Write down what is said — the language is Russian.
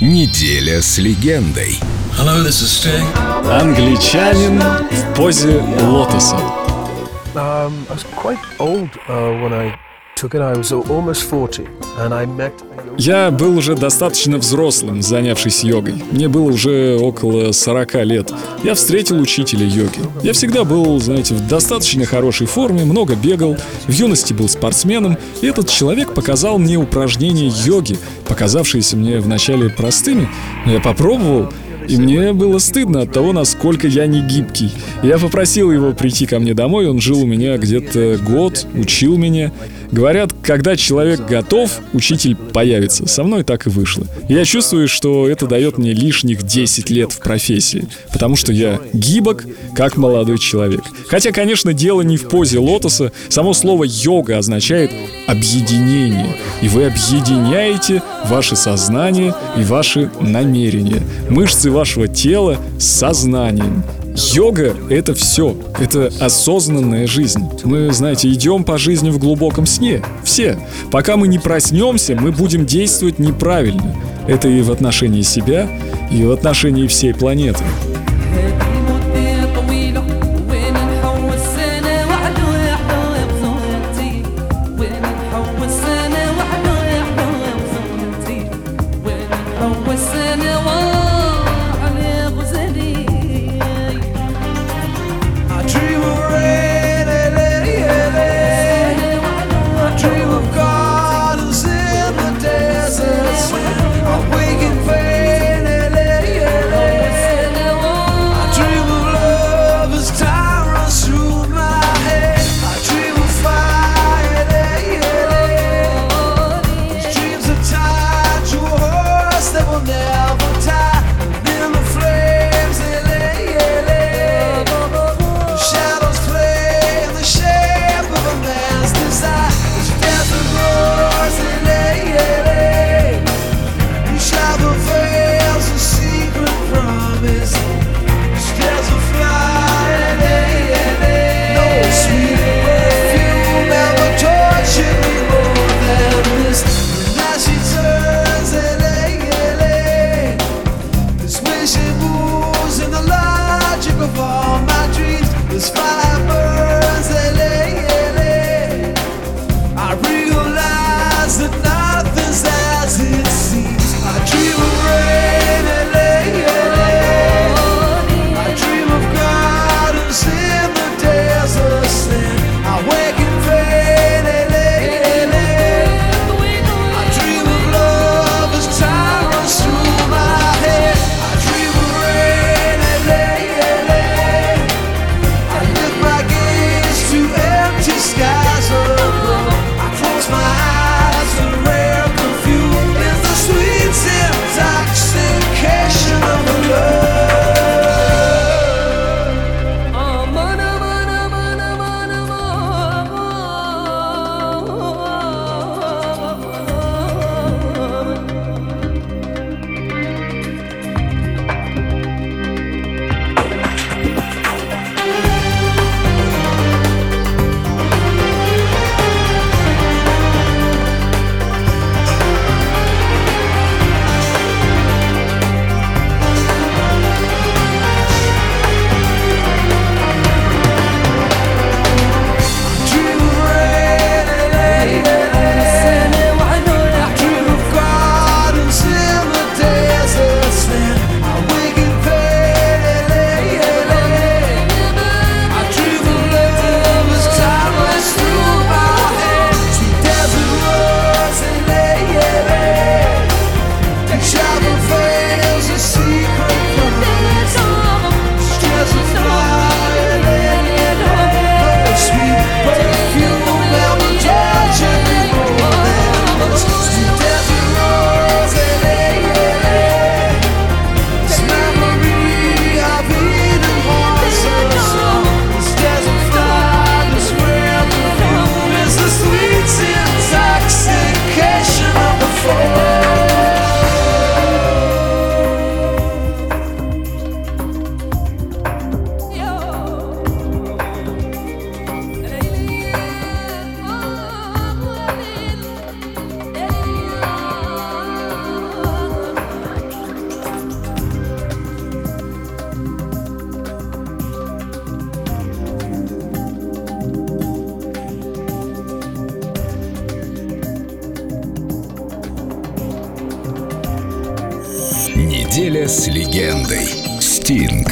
Неделя с легендой. Hello, this is Sting. Англичанин в позе лотоса. Um, I was quite old uh, when I took it. I was almost 40, and I met a yoga Я был уже достаточно взрослым, занявшись йогой. Мне было уже около 40 лет. Я встретил учителя йоги. Я всегда был, знаете, в достаточно хорошей форме, много бегал, в юности был спортсменом, и этот человек показал мне упражнения йоги, показавшиеся мне вначале простыми, но я попробовал, и мне было стыдно от того, насколько я не гибкий. Я попросил его прийти ко мне домой, он жил у меня где-то год, учил меня. Говорят, когда человек готов, учитель появится. Со мной так и вышло. Я чувствую, что это дает мне лишних 10 лет в профессии, потому что я гибок, как молодой человек. Хотя, конечно, дело не в позе лотоса. Само слово «йога» означает объединение. И вы объединяете ваше сознание и ваши намерения. Мышцы вашего тела с сознанием. Йога — это все. Это осознанная жизнь. Мы, знаете, идем по жизни в глубоком сне. Все. Пока мы не проснемся, мы будем действовать неправильно. Это и в отношении себя, и в отношении всей планеты. myself Неделя с легендой. Стинг.